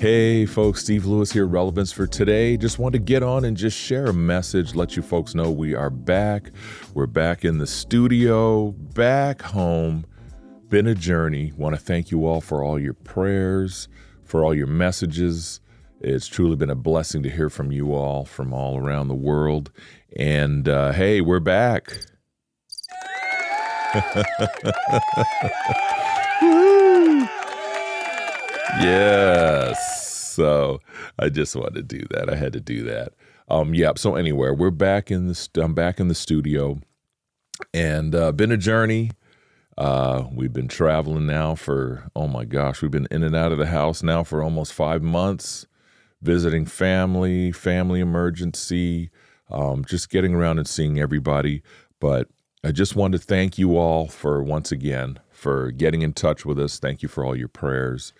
Hey folks, Steve Lewis here, Relevance for Today. Just want to get on and just share a message, let you folks know we are back. We're back in the studio, back home. Been a journey. Want to thank you all for all your prayers, for all your messages. It's truly been a blessing to hear from you all from all around the world. And uh, hey, we're back. Yes. So I just wanted to do that. I had to do that. Um, yeah. So anyway, we're back in the. St- I'm back in the studio, and uh, been a journey. Uh, we've been traveling now for oh my gosh, we've been in and out of the house now for almost five months, visiting family, family emergency, um, just getting around and seeing everybody. But I just wanted to thank you all for once again for getting in touch with us. Thank you for all your prayers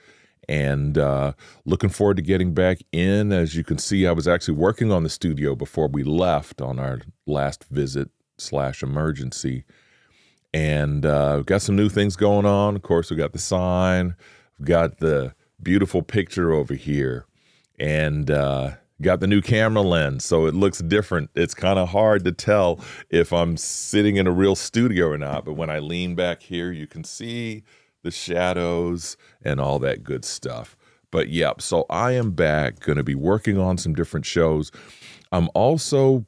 and uh, looking forward to getting back in. As you can see, I was actually working on the studio before we left on our last visit slash emergency, and uh, got some new things going on. Of course, we got the sign, we've got the beautiful picture over here, and uh, got the new camera lens, so it looks different. It's kind of hard to tell if I'm sitting in a real studio or not, but when I lean back here, you can see the shadows and all that good stuff. But yep, so I am back, going to be working on some different shows. I'm also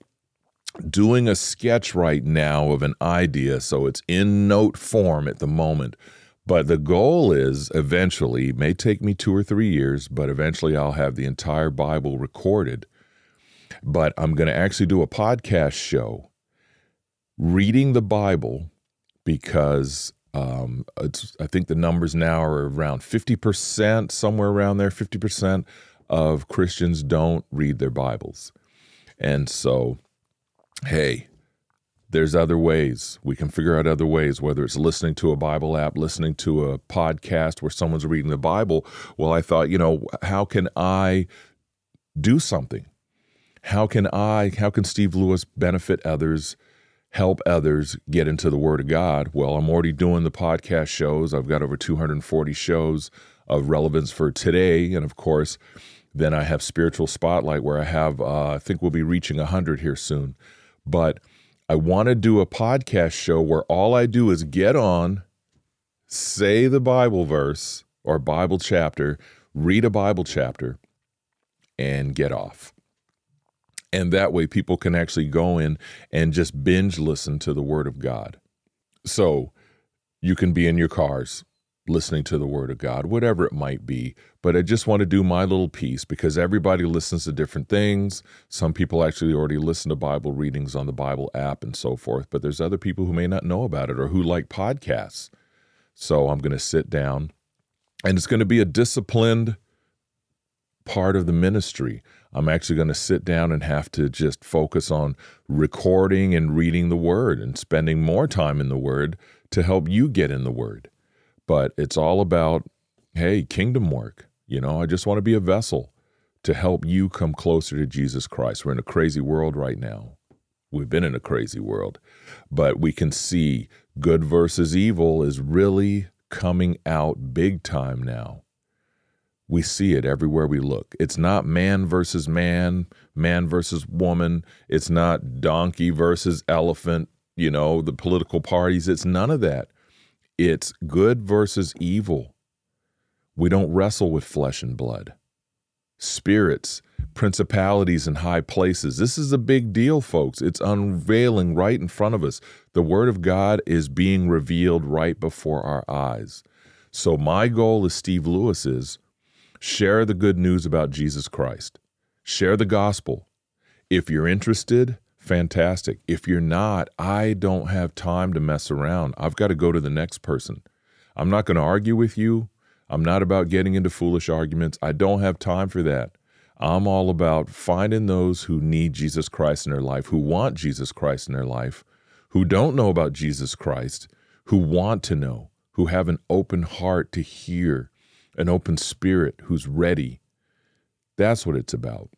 doing a sketch right now of an idea, so it's in note form at the moment. But the goal is eventually, may take me two or three years, but eventually I'll have the entire Bible recorded. But I'm going to actually do a podcast show reading the Bible because um, I think the numbers now are around 50%, somewhere around there, 50% of Christians don't read their Bibles. And so, hey, there's other ways. We can figure out other ways, whether it's listening to a Bible app, listening to a podcast where someone's reading the Bible. Well, I thought, you know, how can I do something? How can I, how can Steve Lewis benefit others? Help others get into the Word of God. Well, I'm already doing the podcast shows. I've got over 240 shows of relevance for today. And of course, then I have Spiritual Spotlight, where I have, uh, I think we'll be reaching 100 here soon. But I want to do a podcast show where all I do is get on, say the Bible verse or Bible chapter, read a Bible chapter, and get off and that way people can actually go in and just binge listen to the word of God. So you can be in your cars listening to the word of God, whatever it might be. But I just want to do my little piece because everybody listens to different things. Some people actually already listen to Bible readings on the Bible app and so forth, but there's other people who may not know about it or who like podcasts. So I'm going to sit down and it's going to be a disciplined part of the ministry. I'm actually going to sit down and have to just focus on recording and reading the Word and spending more time in the Word to help you get in the Word. But it's all about, hey, kingdom work. You know, I just want to be a vessel to help you come closer to Jesus Christ. We're in a crazy world right now. We've been in a crazy world, but we can see good versus evil is really coming out big time now we see it everywhere we look. It's not man versus man, man versus woman. It's not donkey versus elephant, you know, the political parties. It's none of that. It's good versus evil. We don't wrestle with flesh and blood. Spirits, principalities and high places. This is a big deal, folks. It's unveiling right in front of us. The Word of God is being revealed right before our eyes. So, my goal as Steve Lewis is Share the good news about Jesus Christ. Share the gospel. If you're interested, fantastic. If you're not, I don't have time to mess around. I've got to go to the next person. I'm not going to argue with you. I'm not about getting into foolish arguments. I don't have time for that. I'm all about finding those who need Jesus Christ in their life, who want Jesus Christ in their life, who don't know about Jesus Christ, who want to know, who have an open heart to hear, an open spirit who's ready. That's what it's about.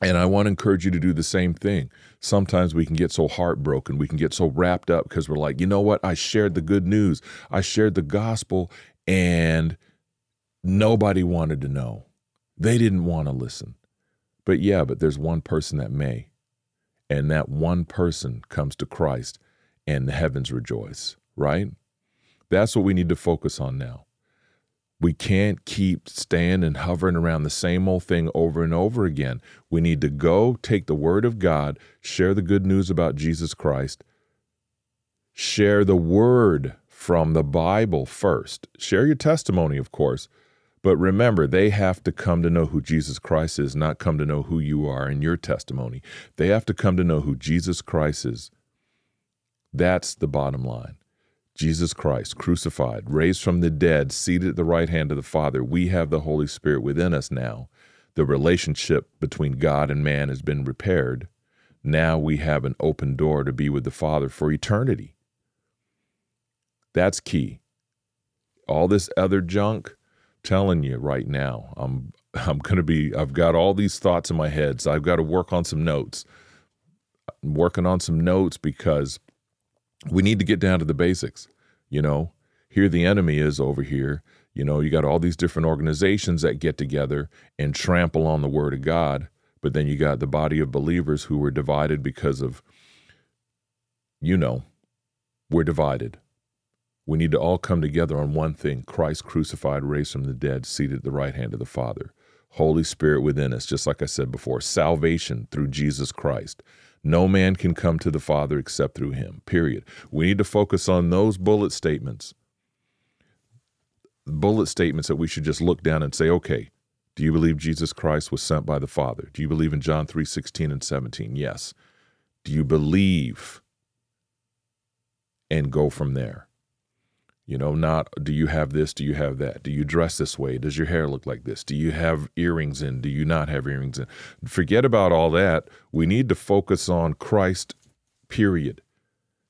And I want to encourage you to do the same thing. Sometimes we can get so heartbroken, we can get so wrapped up because we're like, you know what? I shared the good news, I shared the gospel, and nobody wanted to know. They didn't want to listen. But yeah, but there's one person that may. And that one person comes to Christ, and the heavens rejoice, right? That's what we need to focus on now. We can't keep staying and hovering around the same old thing over and over again. We need to go take the word of God, share the good news about Jesus Christ, share the word from the Bible first. Share your testimony, of course. But remember, they have to come to know who Jesus Christ is, not come to know who you are in your testimony. They have to come to know who Jesus Christ is. That's the bottom line. Jesus Christ, crucified, raised from the dead, seated at the right hand of the Father. We have the Holy Spirit within us now. The relationship between God and man has been repaired. Now we have an open door to be with the Father for eternity. That's key. All this other junk, telling you right now, I'm I'm going to be I've got all these thoughts in my head, so I've got to work on some notes. I'm working on some notes because we need to get down to the basics. You know, here the enemy is over here. You know, you got all these different organizations that get together and trample on the word of God, but then you got the body of believers who were divided because of, you know, we're divided. We need to all come together on one thing Christ crucified, raised from the dead, seated at the right hand of the Father. Holy Spirit within us, just like I said before, salvation through Jesus Christ. No man can come to the Father except through him, period. We need to focus on those bullet statements. Bullet statements that we should just look down and say, okay, do you believe Jesus Christ was sent by the Father? Do you believe in John 3 16 and 17? Yes. Do you believe? And go from there. You know, not do you have this? Do you have that? Do you dress this way? Does your hair look like this? Do you have earrings in? Do you not have earrings in? Forget about all that. We need to focus on Christ, period.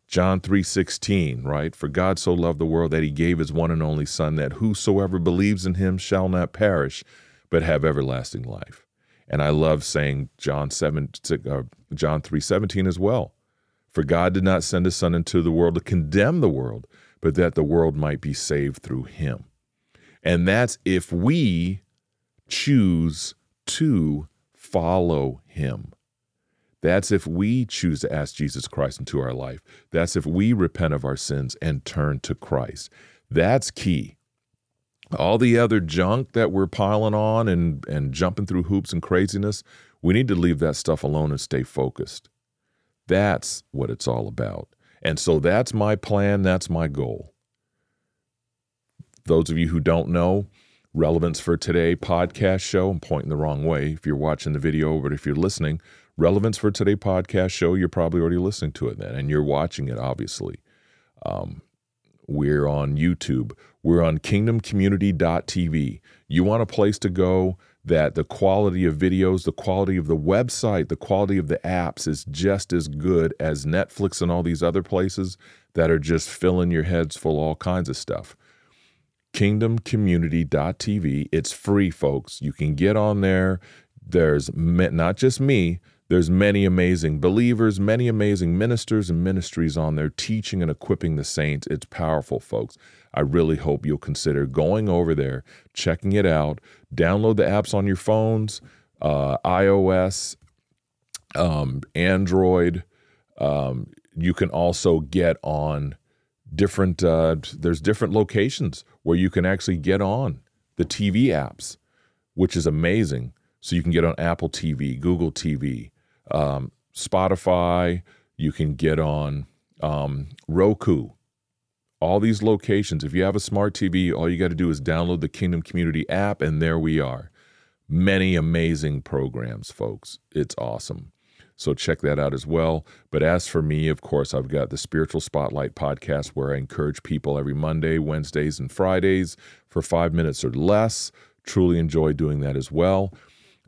John 3:16, right? For God so loved the world that he gave his one and only son that whosoever believes in him shall not perish but have everlasting life. And I love saying John 7 uh, John 3:17 as well. For God did not send his son into the world to condemn the world, but that the world might be saved through him. And that's if we choose to follow him. That's if we choose to ask Jesus Christ into our life. That's if we repent of our sins and turn to Christ. That's key. All the other junk that we're piling on and, and jumping through hoops and craziness, we need to leave that stuff alone and stay focused. That's what it's all about. And so that's my plan, that's my goal. Those of you who don't know, Relevance for Today podcast show, I'm pointing the wrong way if you're watching the video, but if you're listening, Relevance for Today podcast show, you're probably already listening to it then, and you're watching it, obviously. Um, we're on YouTube. We're on kingdomcommunity.tv. You want a place to go that the quality of videos, the quality of the website, the quality of the apps is just as good as Netflix and all these other places that are just filling your heads full of all kinds of stuff. KingdomCommunity.tv. It's free, folks. You can get on there. There's not just me, there's many amazing believers, many amazing ministers and ministries on there teaching and equipping the saints. It's powerful, folks. I really hope you'll consider going over there, checking it out. Download the apps on your phones, uh, iOS, um, Android. Um, you can also get on different, uh, there's different locations where you can actually get on the TV apps, which is amazing. So you can get on Apple TV, Google TV, um, Spotify. You can get on um, Roku. All these locations. If you have a smart TV, all you got to do is download the Kingdom Community app, and there we are. Many amazing programs, folks. It's awesome. So check that out as well. But as for me, of course, I've got the Spiritual Spotlight podcast where I encourage people every Monday, Wednesdays, and Fridays for five minutes or less. Truly enjoy doing that as well.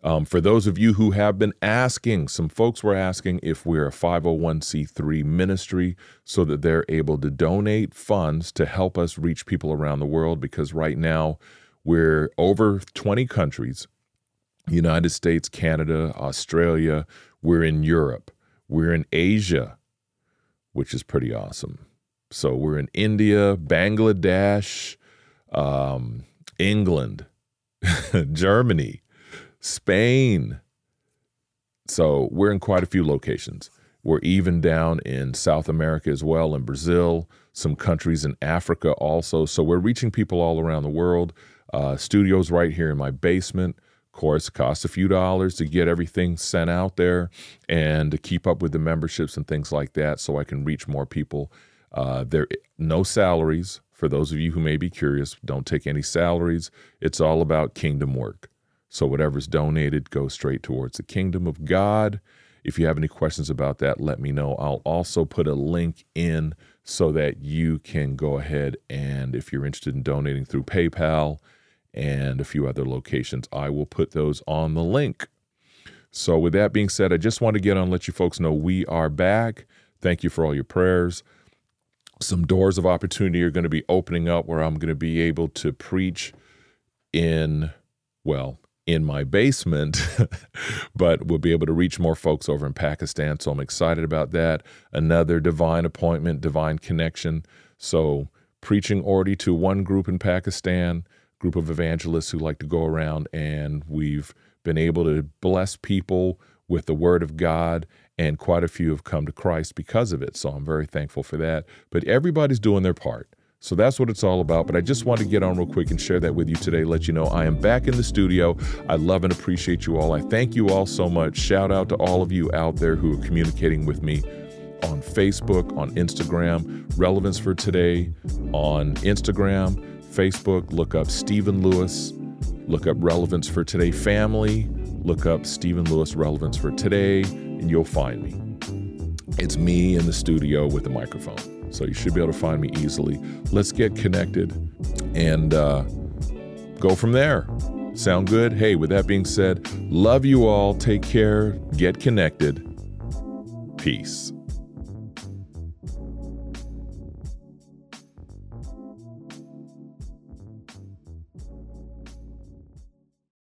Um, for those of you who have been asking, some folks were asking if we're a 501c3 ministry so that they're able to donate funds to help us reach people around the world because right now we're over 20 countries United States, Canada, Australia, we're in Europe, we're in Asia, which is pretty awesome. So we're in India, Bangladesh, um, England, Germany, Spain. So we're in quite a few locations. We're even down in South America as well, in Brazil, some countries in Africa also. So we're reaching people all around the world. Uh, studios right here in my basement. Of course, it costs a few dollars to get everything sent out there and to keep up with the memberships and things like that so I can reach more people. Uh, there no salaries for those of you who may be curious. Don't take any salaries. It's all about kingdom work. So whatever's donated goes straight towards the kingdom of God. If you have any questions about that, let me know. I'll also put a link in so that you can go ahead and, if you're interested in donating through PayPal and a few other locations, I will put those on the link. So, with that being said, I just want to get on and let you folks know we are back. Thank you for all your prayers. Some doors of opportunity are going to be opening up where I'm going to be able to preach in, well, in my basement, but we'll be able to reach more folks over in Pakistan. So I'm excited about that. Another divine appointment, divine connection. So preaching already to one group in Pakistan, group of evangelists who like to go around, and we've been able to bless people with the word of God, and quite a few have come to Christ because of it. So I'm very thankful for that. But everybody's doing their part. So that's what it's all about. But I just want to get on real quick and share that with you today, let you know I am back in the studio. I love and appreciate you all. I thank you all so much. Shout out to all of you out there who are communicating with me on Facebook, on Instagram, Relevance for Today, on Instagram, Facebook. Look up Stephen Lewis, look up Relevance for Today Family, look up Stephen Lewis Relevance for Today, and you'll find me. It's me in the studio with the microphone. So you should be able to find me easily. Let's get connected and uh, go from there. Sound good? Hey, with that being said, love you all. Take care. Get connected. Peace.